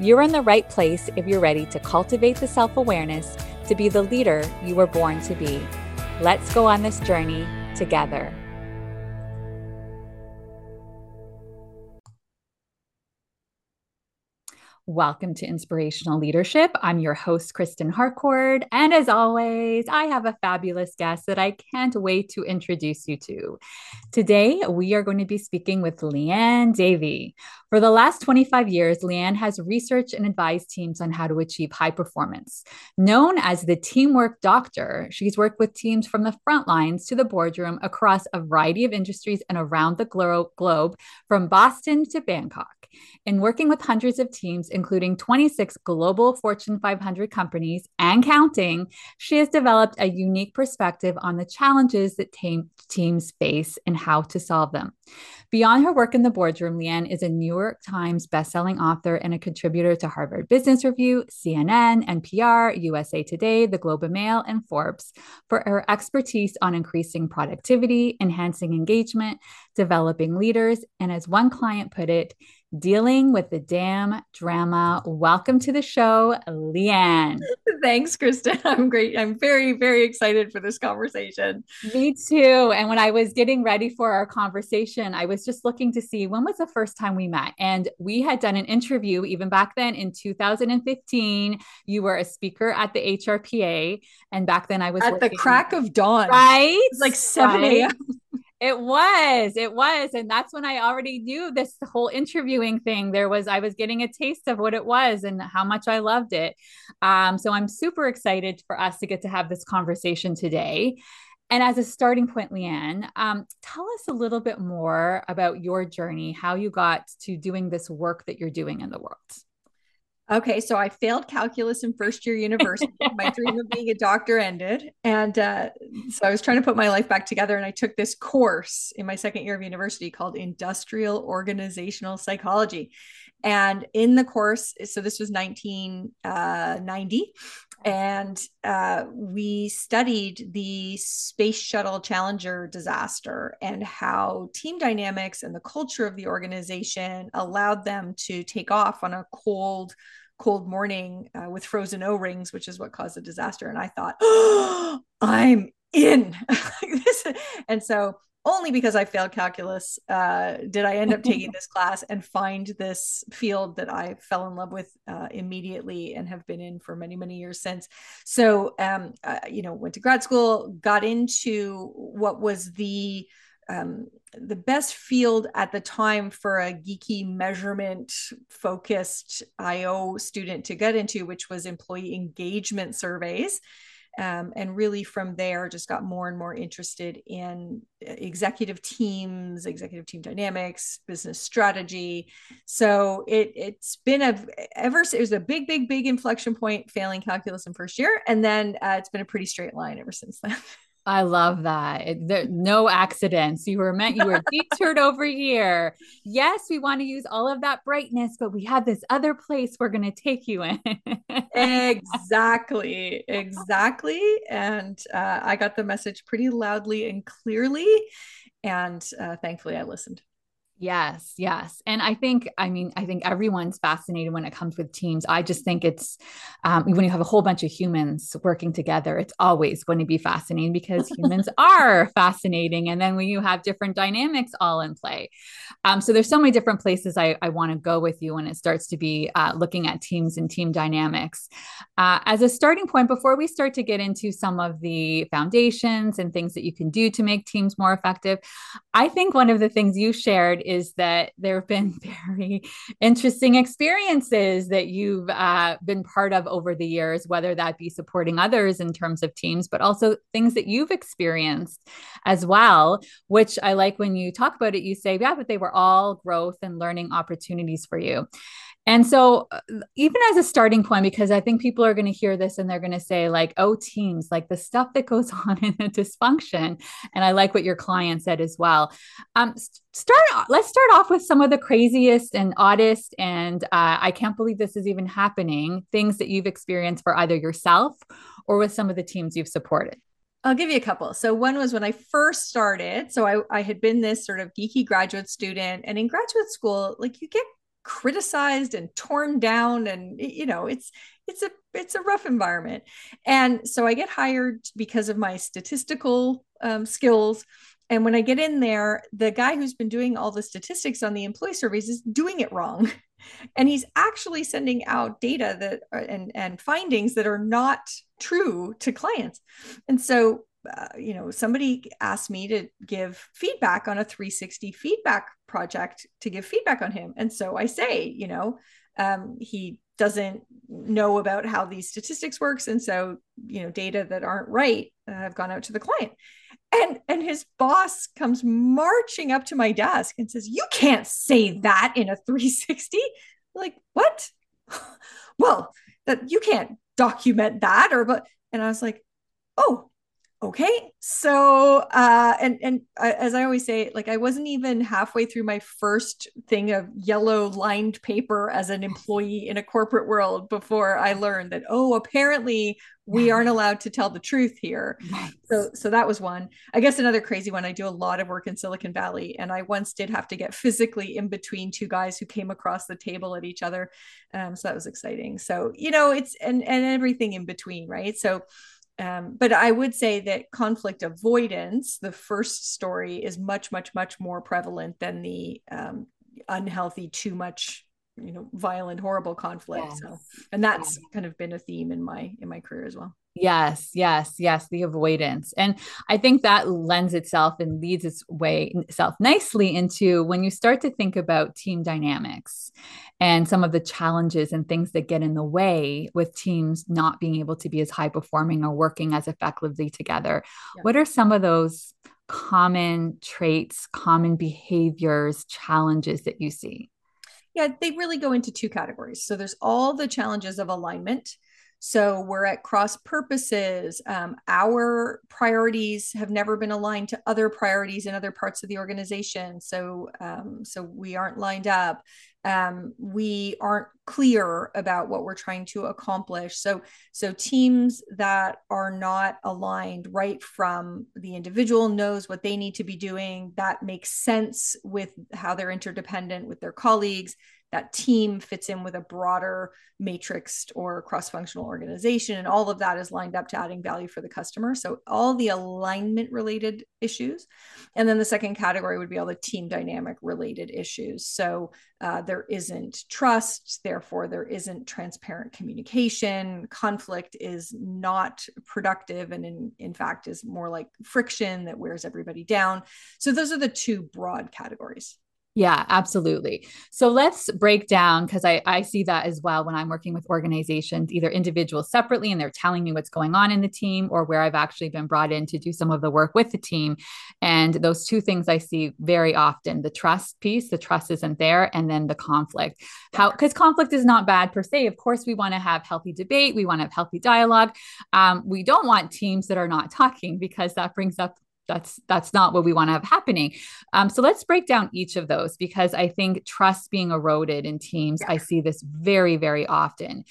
You're in the right place if you're ready to cultivate the self awareness to be the leader you were born to be. Let's go on this journey together. Welcome to Inspirational Leadership. I'm your host, Kristen Harcourt. And as always, I have a fabulous guest that I can't wait to introduce you to. Today, we are going to be speaking with Liane Davey. For the last 25 years, Liane has researched and advised teams on how to achieve high performance. Known as the teamwork doctor, she's worked with teams from the front lines to the boardroom across a variety of industries and around the glo- globe, from Boston to Bangkok. In working with hundreds of teams, including 26 global Fortune 500 companies and counting, she has developed a unique perspective on the challenges that team, teams face and how to solve them. Beyond her work in the boardroom, Liane is a New York Times bestselling author and a contributor to Harvard Business Review, CNN, NPR, USA Today, The Globe and Mail, and Forbes for her expertise on increasing productivity, enhancing engagement, developing leaders, and as one client put it, dealing with the damn drama. Welcome to the show, Liane. Thanks, Kristen. I'm great. I'm very, very excited for this conversation. Me too. And when I was getting ready for our conversation, I was just looking to see when was the first time we met. And we had done an interview even back then in 2015. You were a speaker at the HRPA. And back then I was at working, the crack of dawn. Right. It's like 7 a.m. It was, it was. And that's when I already knew this whole interviewing thing. There was, I was getting a taste of what it was and how much I loved it. Um, so I'm super excited for us to get to have this conversation today. And as a starting point, Liane, um, tell us a little bit more about your journey, how you got to doing this work that you're doing in the world. Okay, so I failed calculus in first year university. my dream of being a doctor ended. And uh, so I was trying to put my life back together. And I took this course in my second year of university called Industrial Organizational Psychology. And in the course, so this was 1990, uh, and uh, we studied the Space Shuttle Challenger disaster and how team dynamics and the culture of the organization allowed them to take off on a cold, cold morning uh, with frozen O rings, which is what caused the disaster. And I thought, oh, I'm in. and so only because I failed calculus uh, did I end up taking this class and find this field that I fell in love with uh, immediately and have been in for many, many years since. So, um, uh, you know, went to grad school, got into what was the um, the best field at the time for a geeky measurement focused IO student to get into, which was employee engagement surveys. Um, and really from there just got more and more interested in uh, executive teams executive team dynamics business strategy. So it it's been a ever it was a big big big inflection point failing calculus in first year and then uh, it's been a pretty straight line ever since then I love that. There, no accidents. You were meant, you were detoured over here. Yes, we want to use all of that brightness, but we have this other place we're going to take you in. exactly. Exactly. And uh, I got the message pretty loudly and clearly. And uh, thankfully, I listened. Yes, yes. And I think, I mean, I think everyone's fascinated when it comes with teams. I just think it's um, when you have a whole bunch of humans working together, it's always going to be fascinating because humans are fascinating. And then when you have different dynamics all in play. Um, so there's so many different places I, I want to go with you when it starts to be uh, looking at teams and team dynamics. Uh, as a starting point, before we start to get into some of the foundations and things that you can do to make teams more effective, I think one of the things you shared is that there have been very interesting experiences that you've uh, been part of over the years, whether that be supporting others in terms of teams, but also things that you've experienced as well, which I like when you talk about it, you say, yeah, but they were all growth and learning opportunities for you. And so, uh, even as a starting point, because I think people are going to hear this and they're going to say, like, oh, teams, like the stuff that goes on in a dysfunction. And I like what your client said as well. Um, start, let's start off with some of the craziest and oddest, and uh, I can't believe this is even happening things that you've experienced for either yourself or with some of the teams you've supported. I'll give you a couple. So one was when I first started. So I, I had been this sort of geeky graduate student, and in graduate school, like you get criticized and torn down, and you know it's it's a it's a rough environment. And so I get hired because of my statistical um, skills. And when I get in there, the guy who's been doing all the statistics on the employee surveys is doing it wrong. And he's actually sending out data that and, and findings that are not true to clients. And so, uh, you know, somebody asked me to give feedback on a 360 feedback project to give feedback on him. And so I say, you know, um, he doesn't know about how these statistics works. And so you know data that aren't right uh, have gone out to the client. And and his boss comes marching up to my desk and says you can't say that in a 360 like what? Well that you can't document that or but and i was like oh okay so uh and and as i always say like i wasn't even halfway through my first thing of yellow lined paper as an employee in a corporate world before i learned that oh apparently we aren't allowed to tell the truth here. Nice. so so that was one. I guess another crazy one i do a lot of work in silicon valley and i once did have to get physically in between two guys who came across the table at each other um, so that was exciting. So you know it's and and everything in between right? So um, but I would say that conflict avoidance, the first story, is much, much, much more prevalent than the um, unhealthy, too much, you know, violent, horrible conflict. Yes. So, and that's kind of been a theme in my in my career as well. Yes, yes, yes, the avoidance. And I think that lends itself and leads its way itself nicely into when you start to think about team dynamics and some of the challenges and things that get in the way with teams not being able to be as high performing or working as effectively together. Yeah. What are some of those common traits, common behaviors, challenges that you see? Yeah, they really go into two categories. So there's all the challenges of alignment so we're at cross purposes. Um, our priorities have never been aligned to other priorities in other parts of the organization. So um, so we aren't lined up. Um, we aren't clear about what we're trying to accomplish. So so teams that are not aligned right from the individual knows what they need to be doing. That makes sense with how they're interdependent with their colleagues that team fits in with a broader matrixed or cross-functional organization and all of that is lined up to adding value for the customer. So all the alignment related issues and then the second category would be all the team dynamic related issues. So uh, there isn't trust therefore there isn't transparent communication conflict is not productive and in, in fact is more like friction that wears everybody down. So those are the two broad categories yeah, absolutely. So let's break down because I, I see that as well when I'm working with organizations, either individuals separately and they're telling me what's going on in the team, or where I've actually been brought in to do some of the work with the team. And those two things I see very often the trust piece, the trust isn't there, and then the conflict. How, because conflict is not bad per se. Of course, we want to have healthy debate, we want to have healthy dialogue. Um, we don't want teams that are not talking because that brings up that's that's not what we want to have happening. Um, so let's break down each of those because i think trust being eroded in teams yeah. i see this very very often.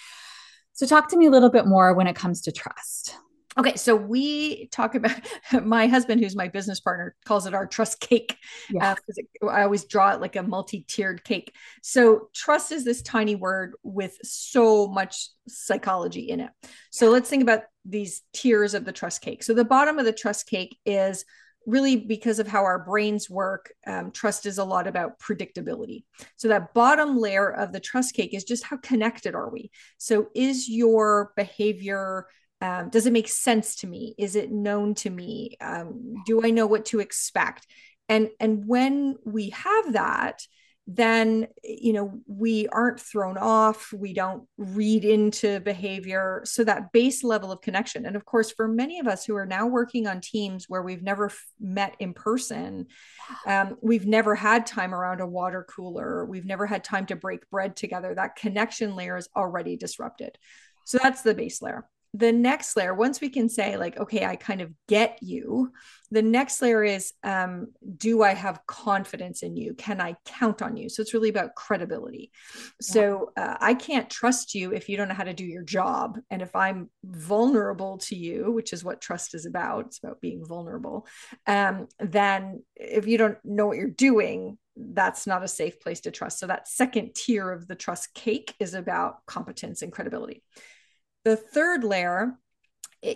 So talk to me a little bit more when it comes to trust Okay, so we talk about my husband, who's my business partner, calls it our trust cake. Yeah. Uh, I always draw it like a multi-tiered cake. So trust is this tiny word with so much psychology in it. So let's think about these tiers of the trust cake. So the bottom of the trust cake is really because of how our brains work. Um, trust is a lot about predictability. So that bottom layer of the trust cake is just how connected are we? So is your behavior um, does it make sense to me? Is it known to me? Um, do i know what to expect? And and when we have that then you know we aren't thrown off we don't read into behavior. So that base level of connection and of course for many of us who are now working on teams where we've never met in person um, we've never had time around a water cooler we've never had time to break bread together that connection layer is already disrupted. So that's the base layer the next layer once we can say like okay i kind of get you the next layer is um, do i have confidence in you? Can i count on you? So it's really about credibility. So uh, i can't trust you if you don't know how to do your job. And if i'm vulnerable to you which is what trust is about it's about being vulnerable um, then if you don't know what you're doing that's not a safe place to trust. So that second tier of the trust cake is about competence and credibility the third layer,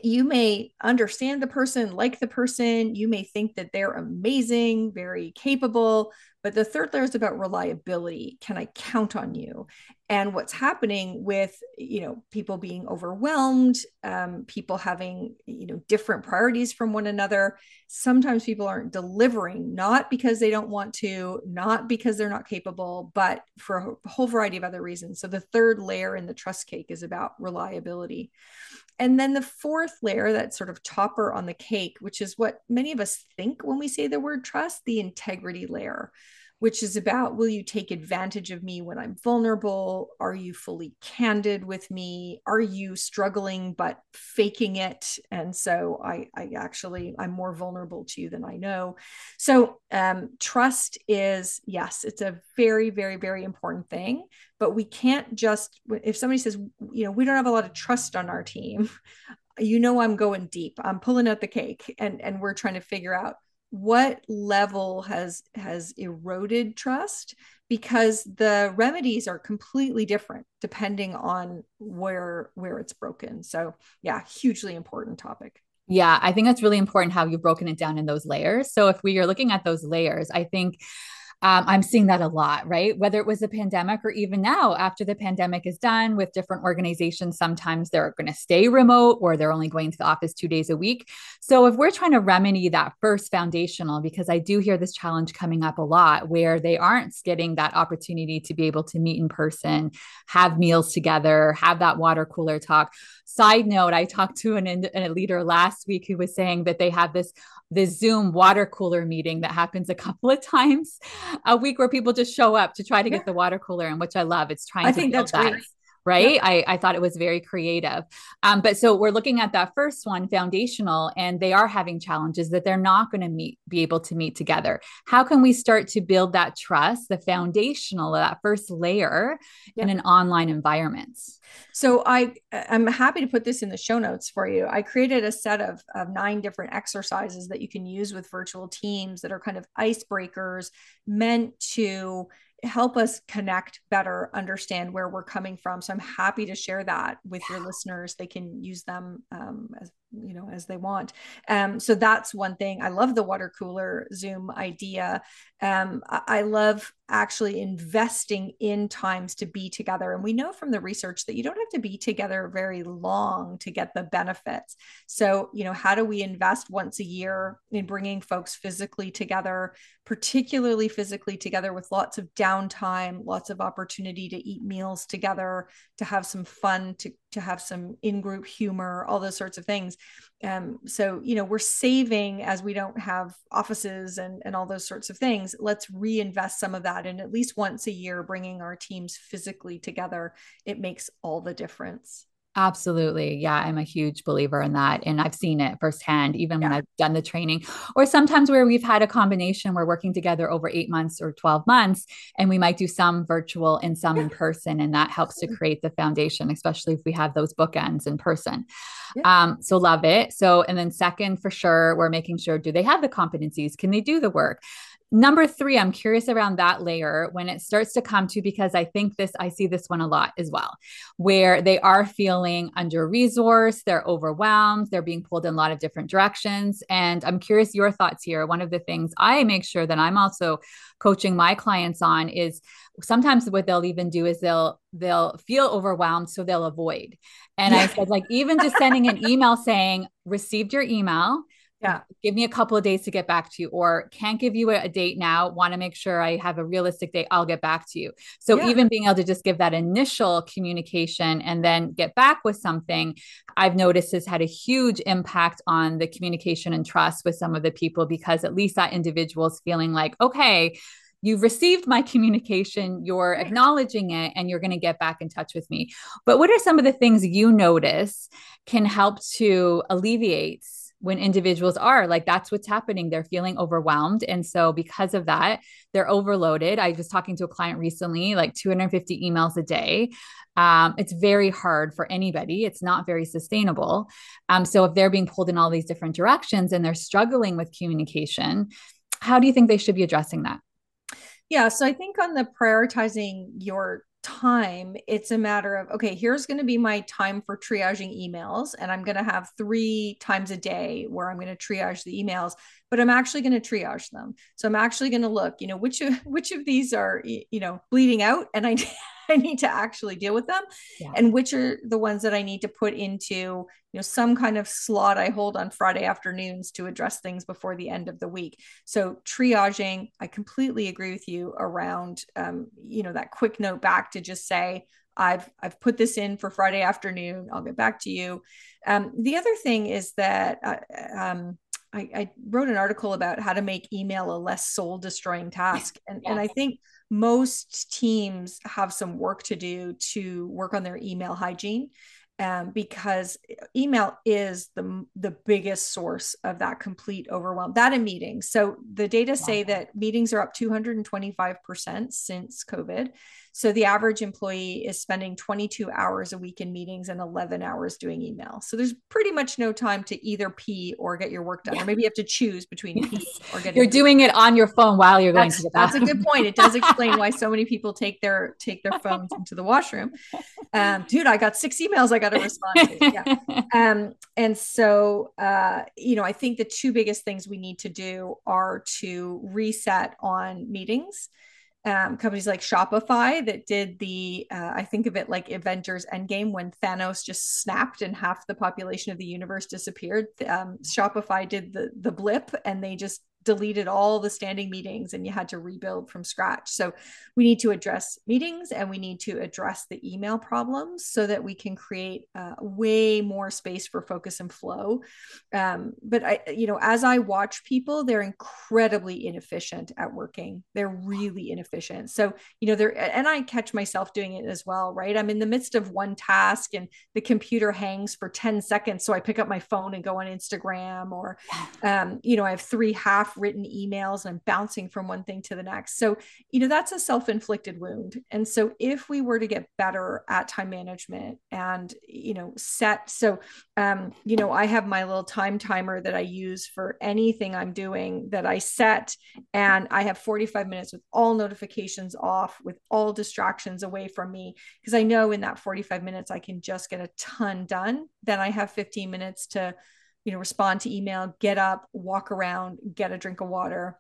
you may understand the person, like the person, you may think that they're amazing, very capable, but the third layer is about reliability. Can I count on you? And what's happening with you know people being overwhelmed, um, people having you know different priorities from one another. Sometimes people aren't delivering, not because they don't want to, not because they're not capable, but for a whole variety of other reasons. So the third layer in the trust cake is about reliability. And then the fourth layer, that sort of topper on the cake, which is what many of us think when we say the word trust, the integrity layer which is about will you take advantage of me when I'm vulnerable? Are you fully candid with me? Are you struggling but faking it? And so I, I actually, I'm more vulnerable to you than I know. So um, trust is, yes, it's a very, very, very important thing. But we can't just, if somebody says, you know, we don't have a lot of trust on our team, you know, I'm going deep. I'm pulling out the cake and, and we're trying to figure out what level has has eroded trust? Because the remedies are completely different depending on where where it's broken. So yeah hugely important topic. Yeah i think that's really important how you've broken it down in those layers. So if we are looking at those layers i think um, I'm seeing that a lot, right? Whether it was the pandemic or even now, after the pandemic is done with different organizations, sometimes they're going to stay remote or they're only going to the office two days a week. So, if we're trying to remedy that first foundational, because I do hear this challenge coming up a lot where they aren't getting that opportunity to be able to meet in person, have meals together, have that water cooler talk. Side note, I talked to an, a leader last week who was saying that they have this the Zoom water cooler meeting that happens a couple of times a week where people just show up to try to yeah. get the water cooler and which I love. It's trying I to think that's that. great right? Yep. I, I thought it was very creative. Um, but so we're looking at that first one, foundational, and they are having challenges that they're not going to meet, be able to meet together. How can we start to build that trust, the foundational, that first layer yep. in an online environment? So I I'm happy to put this in the show notes for you. I created a set of, of nine different exercises that you can use with virtual teams that are kind of icebreakers meant to help us connect better, understand where we're coming from. So I'm happy to share that with yeah. your listeners. They can use them um, as you know as they want. Um so that's one thing. I love the water cooler zoom idea. Um I, love actually investing in times to be together. And we know from the research that you don't have to be together very long to get the benefits. So you know how do we invest once a year in bringing folks physically together particularly physically together with lots of downtime lots of opportunity to eat meals together to have some fun to to have some in-group humor all those sorts of things. Um, so you know we're saving as we don't have offices and and all those sorts of things. Let's reinvest some of that and at least once a year bringing our teams physically together. It makes all the difference Absolutely. Yeah, I'm a huge believer in that. And I've seen it firsthand, even yeah. when I've done the training, or sometimes where we've had a combination, we're working together over eight months or 12 months, and we might do some virtual and some in person. And that helps to create the foundation, especially if we have those bookends in person. Yeah. Um, so love it. So, and then second, for sure, we're making sure do they have the competencies? Can they do the work? Number three, I'm curious around that layer when it starts to come to, because I think this, I see this one a lot as well, where they are feeling under resourced, they're overwhelmed, they're being pulled in a lot of different directions. And I'm curious your thoughts here. One of the things I make sure that I'm also coaching my clients on is sometimes what they'll even do is they'll they'll feel overwhelmed so they'll avoid and yeah. i said like even just sending an email saying received your email Yeah. Give me a couple of days to get back to you, or can't give you a, a date now. Want to make sure I have a realistic date. I'll get back to you. So yeah. even being able to just give that initial communication and then get back with something, I've noticed has had a huge impact on the communication and trust with some of the people because at least that individual is feeling like, okay, you've received my communication, you're acknowledging it, and you're going to get back in touch with me. But what are some of the things you notice can help to alleviate when individuals are like that's what's happening. They're feeling overwhelmed. And so because of that they're overloaded. I was talking to a client recently like 250 emails a day. Um, it's very hard for anybody. It's not very sustainable. Um, so if they're being pulled in all these different directions and they're struggling with communication how do you think they should be addressing that? Yeah. So I think on the prioritizing your time, it's a matter of, okay, here's going to be my time for triaging emails. And I'm going to have three times a day where I'm going to triage the emails, but I'm actually going to triage them. So I'm actually going to look, you know, which of, which of these are, you know, bleeding out and I I need to actually deal with them yeah. and which are the ones that I need to put into, you know, some kind of slot I hold on Friday afternoons to address things before the end of the week. So triaging, I completely agree with you around, um, you know, that quick note back to just say, I've I've put this in for Friday afternoon. I'll get back to you. Um, the other thing is that uh, um, I, I, wrote an article about how to make email a less soul destroying task, and and I think most teams have some work to do to work on their email hygiene um, because email is the, the biggest source of that complete overwhelm that in meetings. So the data say that meetings are up 225% since covid so the average employee is spending 22 hours a week in meetings and 11 hours doing email. So there's pretty much no time to either pee or get your work done. Yeah. Or maybe you have to choose between yes. pee or getting You're doing it on your phone while you're that's, going to the bathroom. That's a good point. It does explain why so many people take their take their phones into the washroom. Um, dude, I got six emails I got to respond to. Yeah. Um, and so uh, you know, I think the two biggest things we need to do are to reset on meetings um, companies like Shopify that did the, uh, I think of it like Avengers Endgame when Thanos just snapped and half the population of the universe disappeared. Um, Shopify did the the blip and they just deleted all the standing meetings and you had to rebuild from scratch. So we need to address meetings and we need to address the email problems so that we can create uh, way more space for focus and flow. Um, but I, you know, as I watch people, they're incredibly inefficient at working. They're really inefficient. So, you know, they're, and I catch myself doing it as well, right? I'm in the midst of one task and the computer hangs for 10 seconds. So I pick up my phone and go on Instagram or, um, you know, I have three half written emails and I'm bouncing from one thing to the next. So, you know, that's a self inflicted wound. And so, if we were to get better at time management and, you know, set, so, um, you know, I have my little time timer that I use for anything I'm doing that I set, and I have 45 minutes with all notifications off, with all distractions away from me, because I know in that 45 minutes I can just get a ton done. Then I have 15 minutes to, you know, respond to email, get up, walk around, get a drink of water.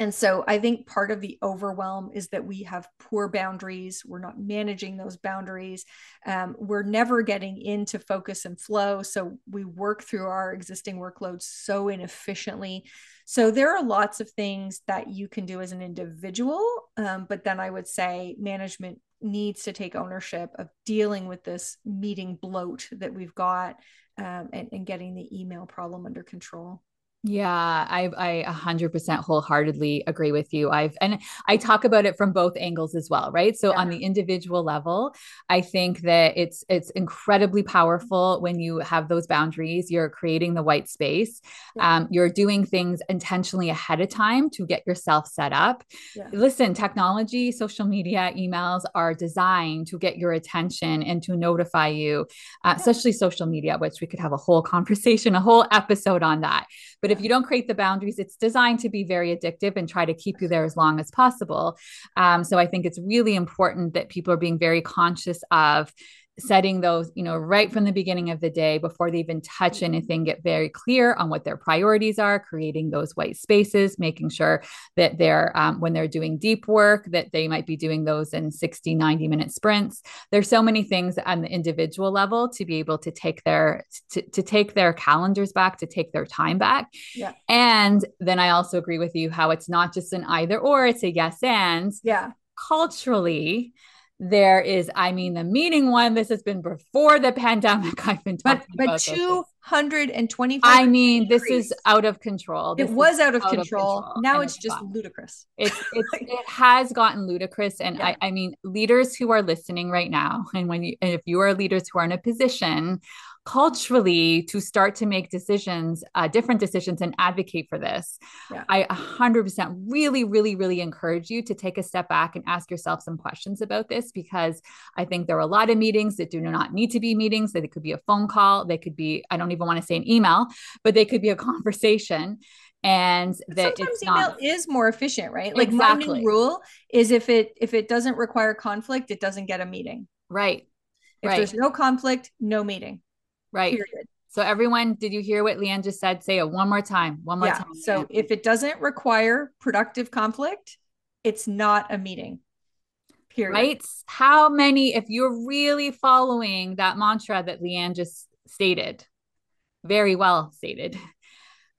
And so I think part of the overwhelm is that we have poor boundaries. We're not managing those boundaries. Um, we're never getting into focus and flow. So we work through our existing workloads so inefficiently. So there are lots of things that you can do as an individual. Um, but then I would say management needs to take ownership of dealing with this meeting bloat that we've got um, and, and getting the email problem under control. Yeah, I I 100% wholeheartedly agree with you. I've and I talk about it from both angles as well, right? So yeah. on the individual level, I think that it's it's incredibly powerful when you have those boundaries. You're creating the white space. Yeah. Um, you're doing things intentionally ahead of time to get yourself set up. Yeah. Listen, technology, social media, emails are designed to get your attention and to notify you, uh, especially social media, which we could have a whole conversation, a whole episode on that. But if you don't create the boundaries, it's designed to be very addictive and try to keep you there as long as possible. Um, so I think it's really important that people are being very conscious of setting those, you know, right from the beginning of the day before they even touch anything, get very clear on what their priorities are, creating those white spaces, making sure that they're, um, when they're doing deep work, that they might be doing those in 60, 90 minute sprints. There's so many things on the individual level to be able to take their, to, to take their calendars back, to take their time back. Yeah. And then I also agree with you how it's not just an either or, it's a yes and. Yeah. Culturally, there is, I mean, the meeting one. This has been before the pandemic. I've been talking but, but two hundred and twenty. I mean, this is out of control. This it was out, of, out control. of, control. Now it's, it's just fun. ludicrous. It's, it's it has gotten ludicrous, and yeah. I, I mean, leaders who are listening right now, and when you, and if you are leaders who are in a position culturally to start to make decisions, uh, different decisions, and advocate for this. Yeah. I 100% really, really, really encourage you to take a step back and ask yourself some questions about this because I think there are a lot of meetings that do not need to be meetings, that it could be a phone call, they could be, I don't even want to say an email, but they could be a conversation and that sometimes email not... is more efficient right like exactly. my new rule is if it if it doesn't require conflict it doesn't get a meeting right if right. there's no conflict no meeting Right. Period. So everyone, did you hear what Liane just said? Say it one more time. One more yeah. time. So if it doesn't require productive conflict, it's not a meeting. Period. Right? How many, if you're really following that mantra that Liane just stated, very well stated,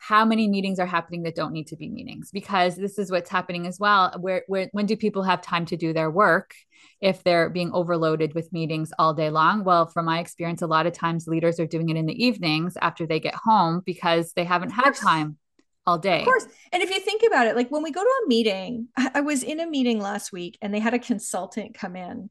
how many meetings are happening that don't need to be meetings because this is what's happening as well where, where when do people have time to do their work if they're being overloaded with meetings all day long well from my experience a lot of times leaders are doing it in the evenings after they get home because they haven't had time all day. Of course. And if you think about it, like when we go to a meeting, I was in a meeting last week and they had a consultant come in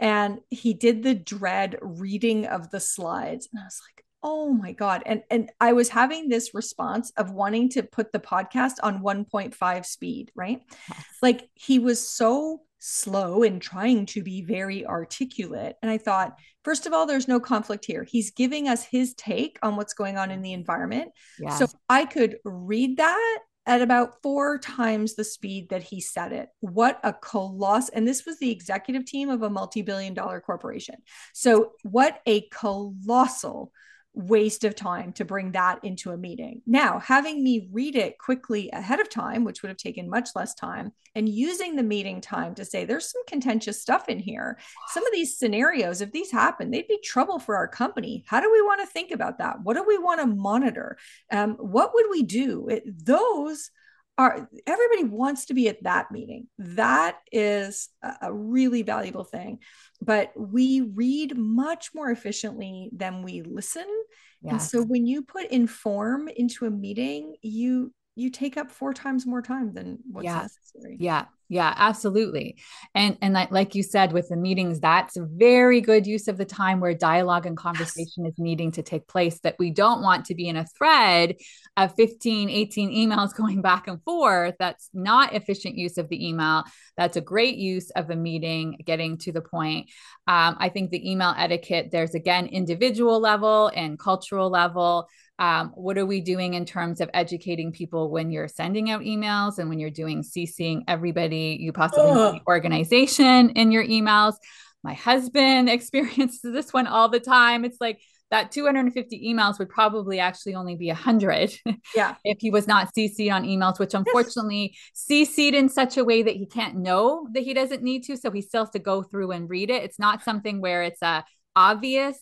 and he did the dread reading of the slides. And I was like, oh my god and and i was having this response of wanting to put the podcast on 1.5 speed right yes. like he was so slow and trying to be very articulate and i thought first of all there's no conflict here he's giving us his take on what's going on in the environment yes. so i could read that at about four times the speed that he said it. What a colossal, and this was the executive team of a multi billion dollar corporation. So, what a colossal waste of time to bring that into a meeting. Now, having me read it quickly ahead of time, which would have taken much less time, and using the meeting time to say, there's some contentious stuff in here. Some of these scenarios, if these happen, they'd be trouble for our company. How do we want to think about that? What do we want to monitor? Um, what would we do? It, those are everybody wants to be at that meeting. That is a really valuable thing. But we read much more efficiently than we listen. Yes. And so when you put inform into a meeting, you you take up four times more time than what's yeah. necessary. Yeah. Yeah, absolutely. And and like, you said with the meetings, that's a very good use of the time where dialogue and conversation yes. is needing to take place that we don't want to be in a thread of 15, 18 emails going back and forth. That's not efficient use of the email. That's a great use of a meeting, getting to the point. Um, I think the email etiquette, there's again individual level and cultural level um, what are we doing in terms of educating people when you're sending out emails and when you're doing CCing everybody you possibly organization in your emails? My husband experiences this one all the time. It's like that 250 emails would probably actually only be 100 yeah if he was not cc'd on emails which unfortunately cc'd in such a way that he can't know that he doesn't need to so he still has to go through and read it it's not something where it's a obvious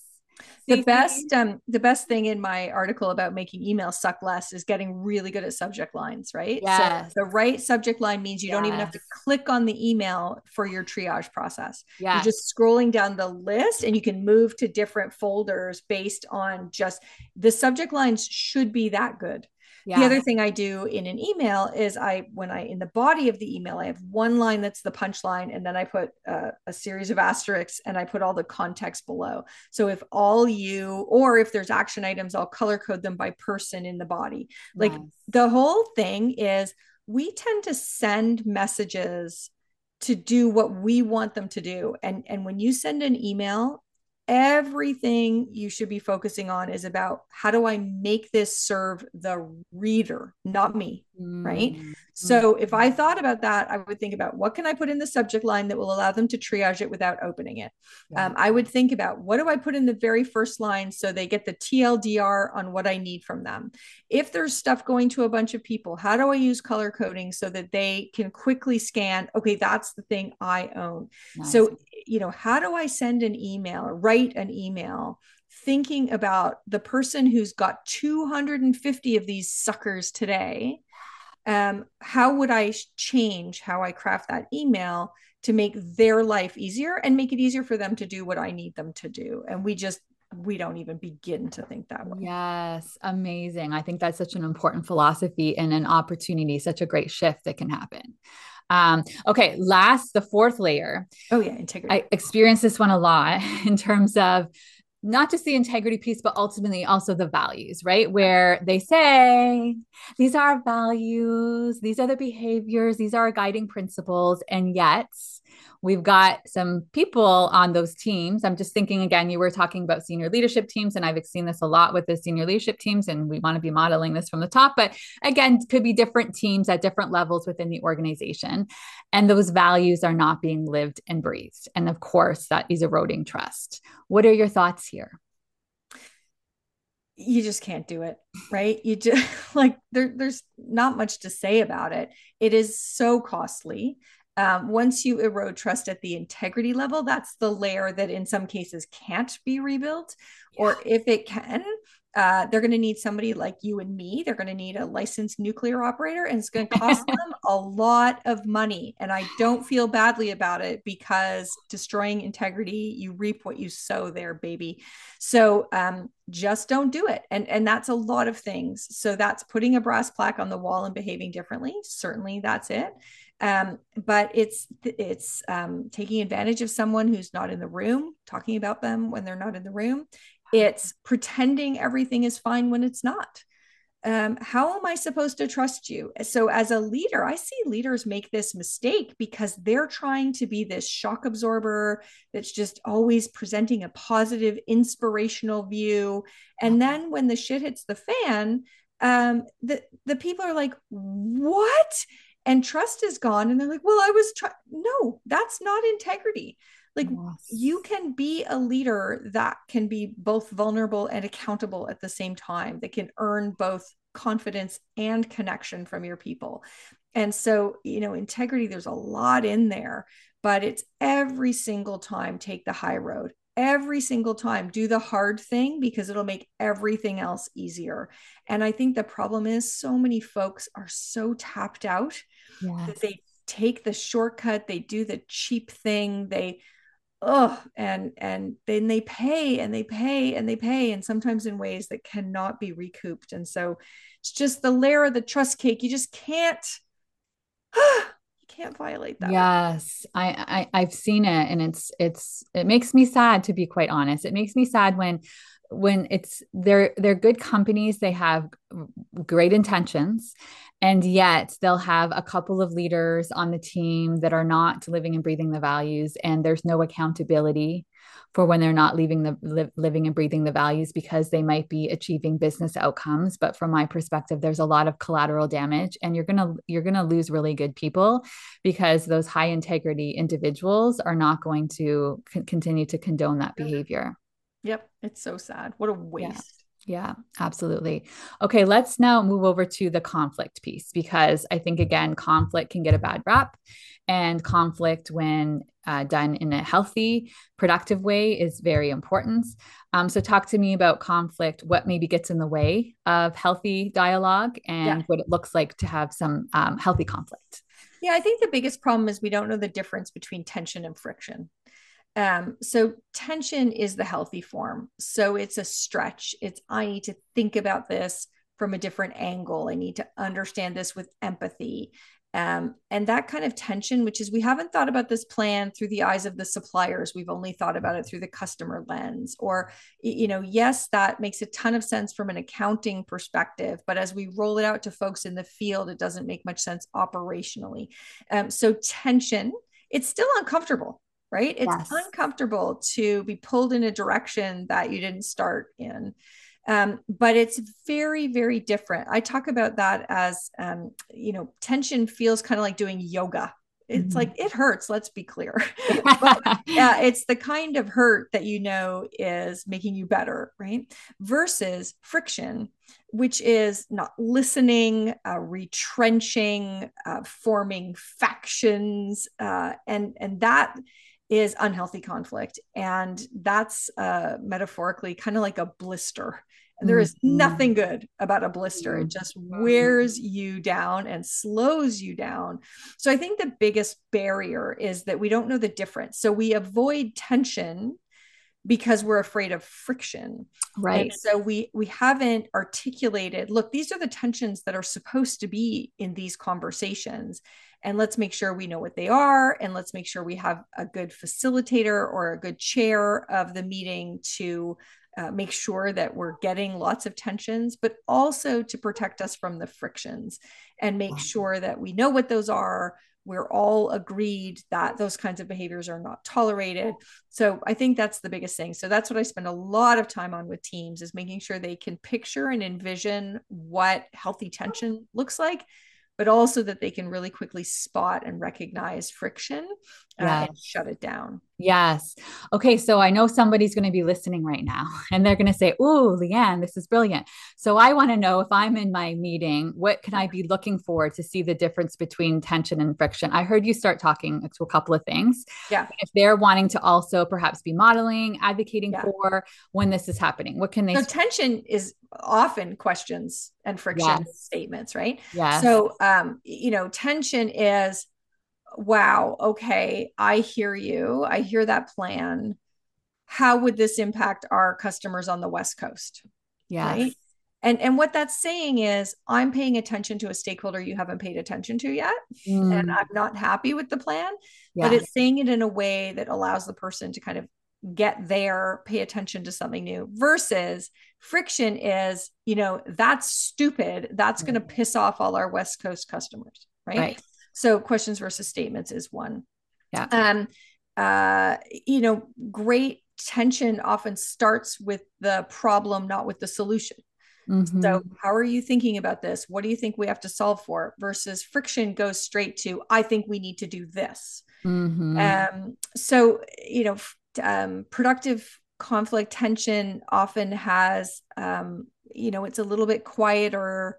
the best um the best thing in my article about making emails suck less is getting really good at subject lines right? Yes. so the right subject line means you yes. don't even have to click on the email for your triage process. Yeah you're just scrolling down the list and you can move to different folders based on just the subject lines should be that good yeah. The other thing I do in an email is I, when I, in the body of the email, I have one line that's the punchline, and then I put uh, a series of asterisks and I put all the context below. So if all you, or if there's action items, I'll color code them by person in the body. Like nice. the whole thing is we tend to send messages to do what we want them to do. And, and when you send an email, everything you should be focusing on is about how do I make this serve the reader, not me, mm-hmm. right? So if I thought about that, I would think about what can I put in the subject line that will allow them to triage it without opening it. Yeah. Um, I would think about what do I put in the very first line so they get the TLDR on what I need from them. If there's stuff going to a bunch of people, how do I use color coding so that they can quickly scan? Okay, that's the thing I own. Nice. So you know, how do I send an email or write an email? thinking about the person who's got 250 of these suckers today um, how would I change how I craft that email to make their life easier and make it easier for them to do what I need them to do? And we just, we don't even begin to think that way. Yes, amazing. I think that's such an important philosophy and an opportunity, such a great shift that can happen. Um, okay, last, the fourth layer. Oh, yeah, integrity. I experienced this one a lot in terms of not just the integrity piece, but ultimately also the values, right? Where they say, these are our values, these are the behaviors, these are our guiding principles. And yet, We've got some people on those teams. I'm just thinking again, you were talking about senior leadership teams, and I've seen this a lot with the senior leadership teams, and we want to be modeling this from the top. But again, could be different teams at different levels within the organization. And those values are not being lived and breathed. And of course, that is eroding trust. What are your thoughts here? You just can't do it right? You just like there, there's not much to say about it. It is so costly um, once you erode trust at the integrity level, that's the layer that in some cases can't be rebuilt. Yeah. Or if it can, uh, they're going to need somebody like you and me. They're going to need a licensed nuclear operator, and it's going to cost them a lot of money. And I don't feel badly about it because destroying integrity, you reap what you sow there, baby. So um, just don't do it. And and that's a lot of things. So that's putting a brass plaque on the wall and behaving differently. Certainly, that's it um, but it's it's um, taking advantage of someone who's not in the room talking about them when they're not in the room. It's pretending everything is fine when it's not. Um, how am i supposed to trust you? So as a leader i see leaders make this mistake because they're trying to be this shock absorber that's just always presenting a positive inspirational view. And then when the shit hits the fan um, the the people are like what and trust is gone. And they're like well i was trying no that's not integrity. Like yes. you can be a leader that can be both vulnerable and accountable at the same time. That can earn both confidence and connection from your people. And so you know integrity there's a lot in there but it's every single time take the high road. Every single time do the hard thing because it'll make everything else easier. And i think the problem is so many folks are so tapped out that they take the shortcut they do the cheap thing they oh and and then they pay and they pay and they pay and sometimes in ways that cannot be recouped and so it's just the layer of the trust cake you just can't can't violate that. Yes, I, I I've seen it, and it's it's it makes me sad to be quite honest. It makes me sad when when it's they're they're good companies they have great intentions and yet they'll have a couple of leaders on the team that are not living and breathing the values and there's no accountability for when they're not leaving the li- living and breathing the values because they might be achieving business outcomes. But from my perspective there's a lot of collateral damage and you're going to you're going to lose really good people because those high integrity individuals are not going to c- continue to condone that behavior yep it's so sad what a waste yeah. Yeah, absolutely. Okay, let's now move over to the conflict piece because I think, again, conflict can get a bad rap. And conflict, when uh, done in a healthy, productive way, is very important. Um, so, talk to me about conflict, what maybe gets in the way of healthy dialogue, and yeah. what it looks like to have some um, healthy conflict. Yeah, I think the biggest problem is we don't know the difference between tension and friction. Um, so tension is the healthy form. So it's a stretch. It's I need to think about this from a different angle. I need to understand this with empathy. Um, and that kind of tension, which is we haven't thought about this plan through the eyes of the suppliers. We've only thought about it through the customer lens. Or, you know, yes, that makes a ton of sense from an accounting perspective, but as we roll it out to folks in the field, it doesn't make much sense operationally. Um, so tension, it's still uncomfortable right? It's yes. uncomfortable to be pulled in a direction that you didn't start in. Um, but it's very, very different. I talk about that as, um, you know, tension feels kind of like doing yoga. It's mm-hmm. like it hurts, let's be clear. but yeah, it's the kind of hurt that you know is making you better, right? Versus friction, which is not listening, uh, retrenching, uh, forming factions, uh, and and that is unhealthy conflict. And that's uh, metaphorically kind of like a blister. And there is mm-hmm. nothing good about a blister. It just mm-hmm. wears you down and slows you down. So I think the biggest barrier is that we don't know the difference. So we avoid tension because we're afraid of friction right and so we we haven't articulated look these are the tensions that are supposed to be in these conversations and let's make sure we know what they are and let's make sure we have a good facilitator or a good chair of the meeting to uh, make sure that we're getting lots of tensions but also to protect us from the frictions and make sure that we know what those are. We're all agreed that those kinds of behaviors are not tolerated. So i think that's the biggest thing. So that's what i spend a lot of time on with teams is making sure they can picture and envision what healthy tension looks like but also that they can really quickly spot and recognize friction uh, and shut it down. Yes. Okay. So I know somebody's going to be listening right now and they're going to say, Oh, Liane, this is brilliant. So I want to know if I'm in my meeting, what can I be looking for to see the difference between tension and friction? I heard you start talking to a couple of things. Yeah. If they're wanting to also perhaps be modeling, advocating yeah. for when this is happening, what can they? So tension is often questions and friction yes. statements, right? Yeah. So, um, you know, tension is, wow, okay, I hear you. I hear that plan. How would this impact our customers on the West Coast? Yeah. Right? And, and what that's saying is, I'm paying attention to a stakeholder you haven't paid attention to yet. Mm. And I'm not happy with the plan, yes. but it's saying it in a way that allows the person to kind of get there, pay attention to something new versus friction is, you know, that's stupid. That's going to piss off all our West Coast customers. Right? right. So questions versus statements is one. Yeah. Um, uh, you know, great tension often starts with the problem, not with the solution. Mm-hmm. So, how are you thinking about this? What do you think we have to solve for? Versus friction goes straight to, I think we need to do this. Mm-hmm. Um, so, you know, um, productive conflict tension often has, um, you know, it's a little bit quieter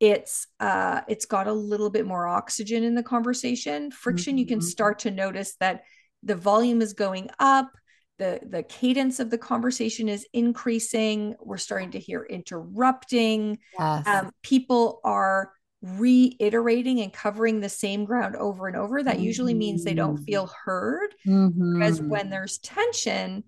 it's uh it's got a little bit more oxygen in the conversation friction mm-hmm. you can mm-hmm. start to notice that the volume is going up the the cadence of the conversation is increasing we're starting to hear interrupting yes. um, people are reiterating and covering the same ground over and over that mm-hmm. usually means they don't feel mm-hmm. heard mm-hmm. because when there's tension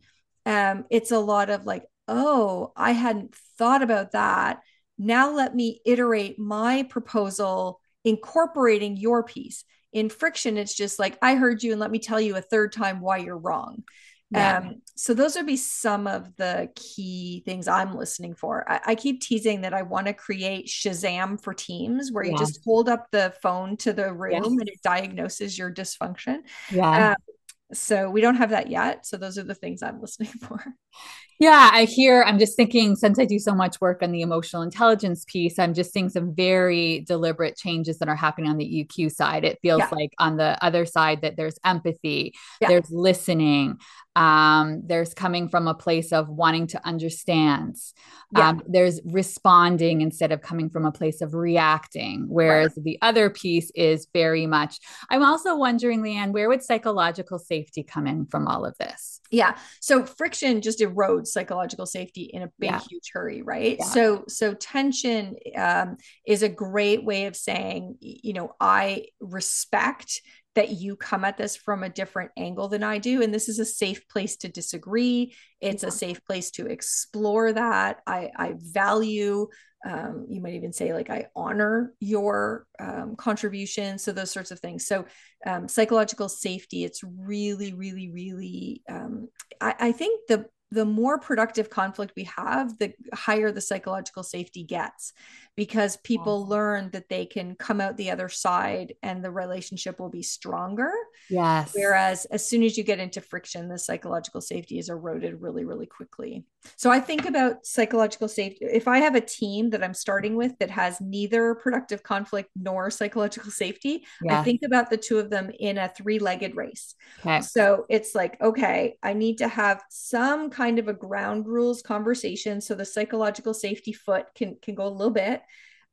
um, it's a lot of like oh i hadn't thought about that now let me iterate my proposal, incorporating your piece. In friction, it's just like, I heard you and let me tell you a third time why you're wrong. Yeah. Um, so those would be some of the key things I'm listening for. I, I keep teasing that I want to create Shazam for teams where you just hold up the phone to the room yes. and it diagnoses your dysfunction. Yeah. Um, so we don't have that yet. So those are the things I'm listening for. Yeah, I hear, I'm just thinking, since I do so much work on the emotional intelligence piece, I'm just seeing some very deliberate changes that are happening on the EQ side. It feels yeah. like on the other side that there's empathy, yeah. there's listening, um, there's coming from a place of wanting to understand. Yeah. Um, there's responding instead of coming from a place of reacting. Whereas right. the other piece is very much, I'm also wondering, Liane, where would psychological safety come in from all of this? Yeah. So friction just erodes psychological safety in a big, yeah. huge hurry, right? Yeah. So, so tension um, is a great way of saying, you know, I respect that you come at this from a different angle than I do. And this is a safe place to disagree. It's yeah. a safe place to explore that. I, I value, um, you might even say, like, I honor your um, contribution. So, those sorts of things. So, um, psychological safety, it's really, really, really, um, I, I think the the more productive conflict we have, the higher the psychological safety gets because people yes. learn that they can come out the other side and the relationship will be stronger. Yes. Whereas as soon as you get into friction, the psychological safety is eroded really, really quickly. So I think about psychological safety. If I have a team that I'm starting with that has neither productive conflict nor psychological safety, I think about the two of them in a three legged race. Okay. So it's like, okay, I need to have some kind of a ground rules conversation so the psychological safety foot can can go a little bit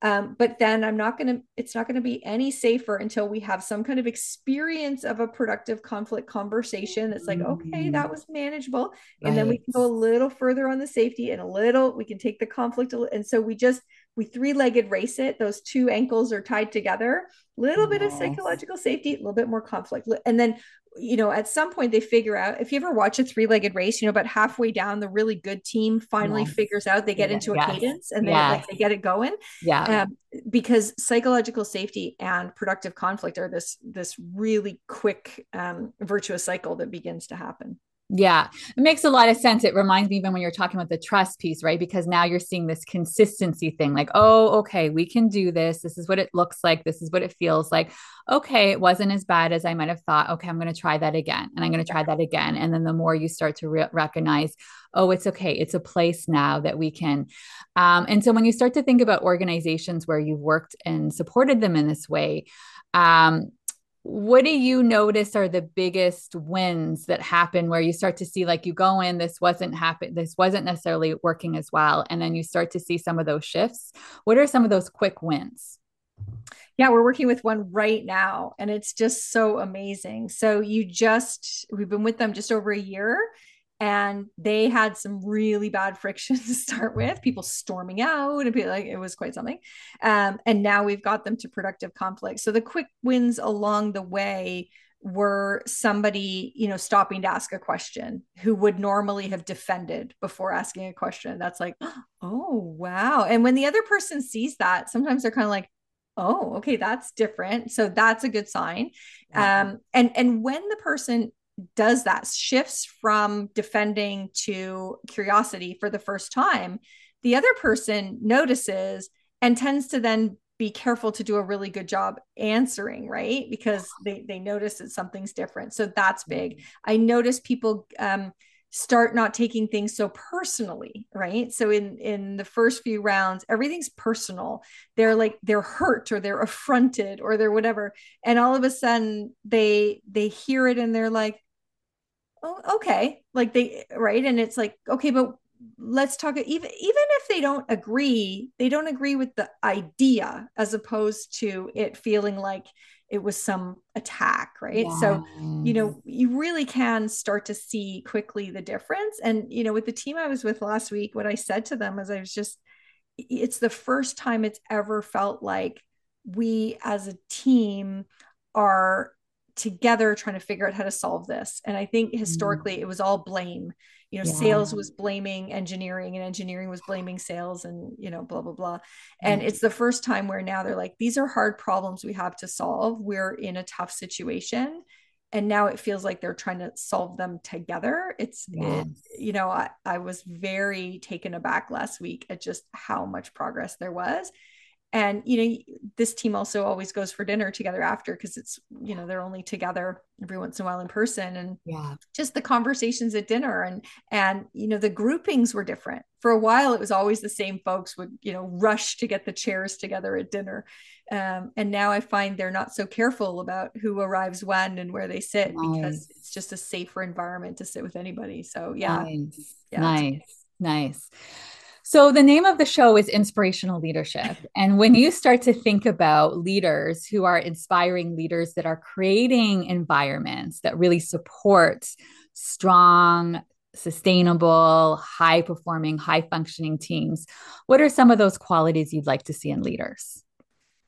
um, but then i'm not going to it's not going to be any safer until we have some kind of experience of a productive conflict conversation that's like okay that was manageable. And right. then we can go a little further on the safety and a little we can take the conflict and so we just we three-legged race it. Those two ankles are tied together. A little yes. bit of psychological safety a little bit more conflict. And then you know, at some point they figure out if you ever watch a three legged race, you know, about halfway down, the really good team finally yes. figures out they get into a yes. cadence and they, yes. like, they get it going. Yeah. Um, because psychological safety and productive conflict are this, this really quick, um, virtuous cycle that begins to happen. Yeah, it makes a lot of sense. It reminds me even when you're talking about the trust piece, right? Because now you're seeing this consistency thing like, oh, okay, we can do this. This is what it looks like. This is what it feels like. Okay, it wasn't as bad as I might have thought. Okay, I'm going to try that again. And I'm going to try that again. And then the more you start to re- recognize, oh, it's okay. It's a place now that we can. Um, and so when you start to think about organizations where you've worked and supported them in this way, um, what do you notice are the biggest wins that happen where you start to see like you go in this wasn't happen this wasn't necessarily working as well and then you start to see some of those shifts? What are some of those quick wins? Yeah we're working with one right now and it's just so amazing. So you just we've been with them just over a year and they had some really bad friction to start with people storming out and be like it was quite something. Um, and now we've got them to productive conflict. So the quick wins along the way were somebody you know stopping to ask a question who would normally have defended before asking a question. That's like oh wow. And when the other person sees that sometimes they're kind of like oh okay that's different. So that's a good sign. Um and and when the person does that shifts from defending to curiosity for the first time the other person notices and tends to then be careful to do a really good job answering right? Because they they notice that something's different. So that's big. I notice people um, start not taking things so personally right? So in in the first few rounds everything's personal. They're like they're hurt or they're affronted or they're whatever. And all of a sudden they they hear it and they're like oh, okay. Like they right? And it's like okay but let's talk even even if they don't agree they don't agree with the idea as opposed to it feeling like it was some attack right? Yes. so you know you really can start to see quickly the difference. And you know with the team i was with last week what i said to them is i was just it's the first time it's ever felt like we as a team are together trying to figure out how to solve this. And I think mm. historically mm. it was all blame. You know, yeah. sales was blaming engineering and engineering was blaming sales and, you know, blah, blah, blah. And mm. it's the first time where now they're like, these are hard problems we have to solve. We're in a tough situation. And now it feels like they're trying to solve them together. It's, yes. it, you know, I, I was very taken aback last week at just how much progress there was and you know this team also always goes for dinner together after because it's you know they're only together every once in a while in person and yeah. just the conversations at dinner and and you know the groupings were different. For a while it was always the same folks would you know rush to get the chairs together at dinner. Um, and now i find they're not so careful about who arrives when and where they sit nice. because it's just a safer environment to sit with anybody. So yeah. Nice. Yeah, nice. Nice so, the name of the show is Inspirational Leadership. And when you start to think about leaders who are inspiring leaders that are creating environments that really support strong, sustainable, high performing, high functioning teams, what are some of those qualities you'd like to see in leaders?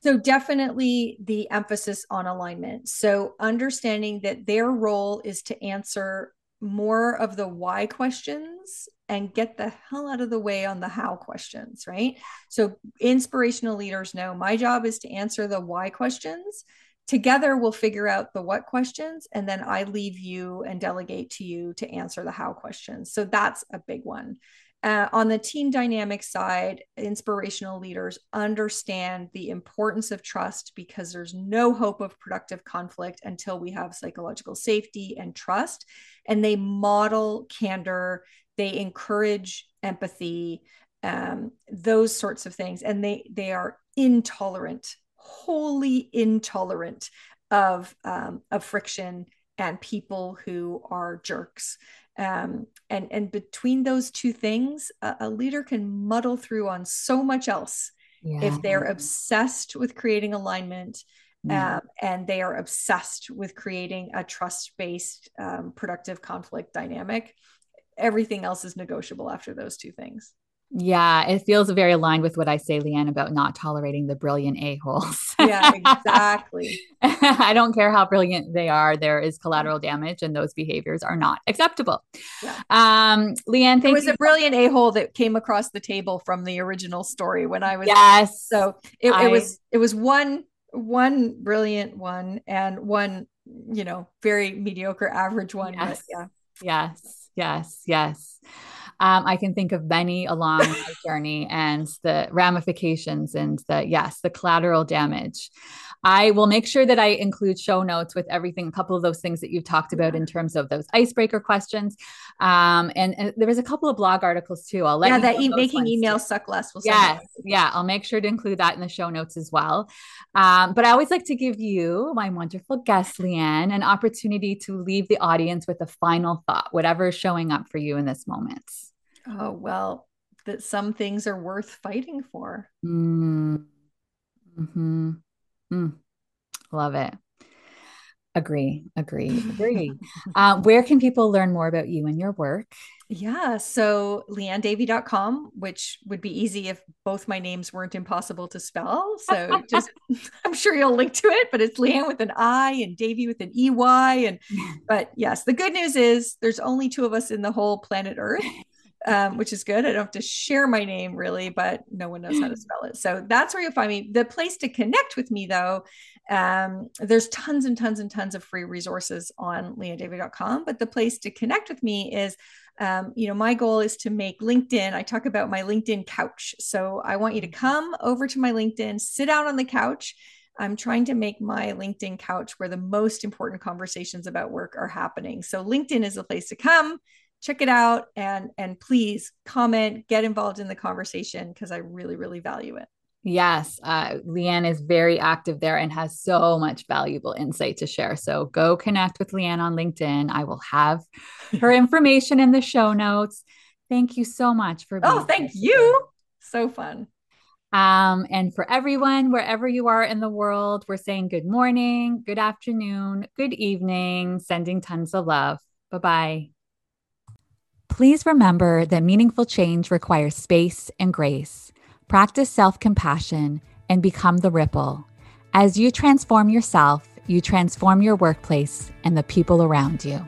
So, definitely the emphasis on alignment. So, understanding that their role is to answer more of the why questions and get the hell out of the way on the how questions, right? So, inspirational leaders know my job is to answer the why questions together we'll figure out the what questions and then i leave you and delegate to you to answer the how questions so that's a big one uh, on the team dynamic side, inspirational leaders understand the importance of trust because there's no hope of productive conflict until we have psychological safety and trust. And they model candor, they encourage empathy, um, those sorts of things. And they they are intolerant, wholly intolerant of um, of friction and people who are jerks um, and and between those two things a, a, leader can muddle through on so much else yeah. if they're obsessed with creating alignment yeah. um, and they are obsessed with creating a trust-based um, productive conflict dynamic everything else is negotiable after those two things yeah, it feels very aligned with what I say, Liane, about not tolerating the brilliant a-holes. yeah, exactly. I don't care how brilliant they are, there is collateral damage, and those behaviors are not acceptable. Yeah. Um, Liane, thank there was you. a brilliant a-hole that came across the table from the original story when I was yes. So it, I... it was it was one one brilliant one and one, you know, very mediocre average one. Yes. yeah. Yes. Yes. Yes. Um, I can think of many along my journey and the ramifications and the, yes, the collateral damage. I will make sure that I include show notes with everything, a couple of those things that you've talked about in terms of those icebreaker questions. Um, and, and there was a couple of blog articles too. I'll let yeah, that e- making emails suck less. We'll yes, yeah, I'll make sure to include that in the show notes as well. Um, but I always like to give you, my wonderful guest, Liane, an opportunity to leave the audience with a final thought, whatever is showing up for you in this moment. Oh, well, that some things are worth fighting for. Mm. Hmm. Mm. Love it. Agree, agree, agree. uh, where can people learn more about you and your work? Yeah, so lianedavey.com, which would be easy if both my names weren't impossible to spell. So just, I'm sure you'll link to it, but it's Liane with an I and Davey with an EY. And, but yes, the good news is there's only two of us in the whole planet Earth um, which is good. I don't have to share my name really, but no one knows how to spell it. So that's where you'll find me. The place to connect with me, though, um, there's tons and tons and tons of free resources on lianedavey.com. But the place to connect with me is, um, you know, my goal is to make LinkedIn. I talk about my LinkedIn couch. So I want you to come over to my LinkedIn, sit out on the couch. I'm trying to make my LinkedIn couch where the most important conversations about work are happening. So LinkedIn is a place to come check it out and and please comment get involved in the conversation because i really really value it. Yes uh, liane is very active there and has so much valuable insight to share. So go connect with liane on linkedin. I will have her information in the show notes. Thank you so much for being oh thank you. So fun. Um, and for everyone, wherever you are in the world, we're saying good morning, good afternoon, good evening, sending tons of love. Bye bye. Please remember that meaningful change requires space and grace. Practice self compassion and become the ripple. As you transform yourself, you transform your workplace and the people around you.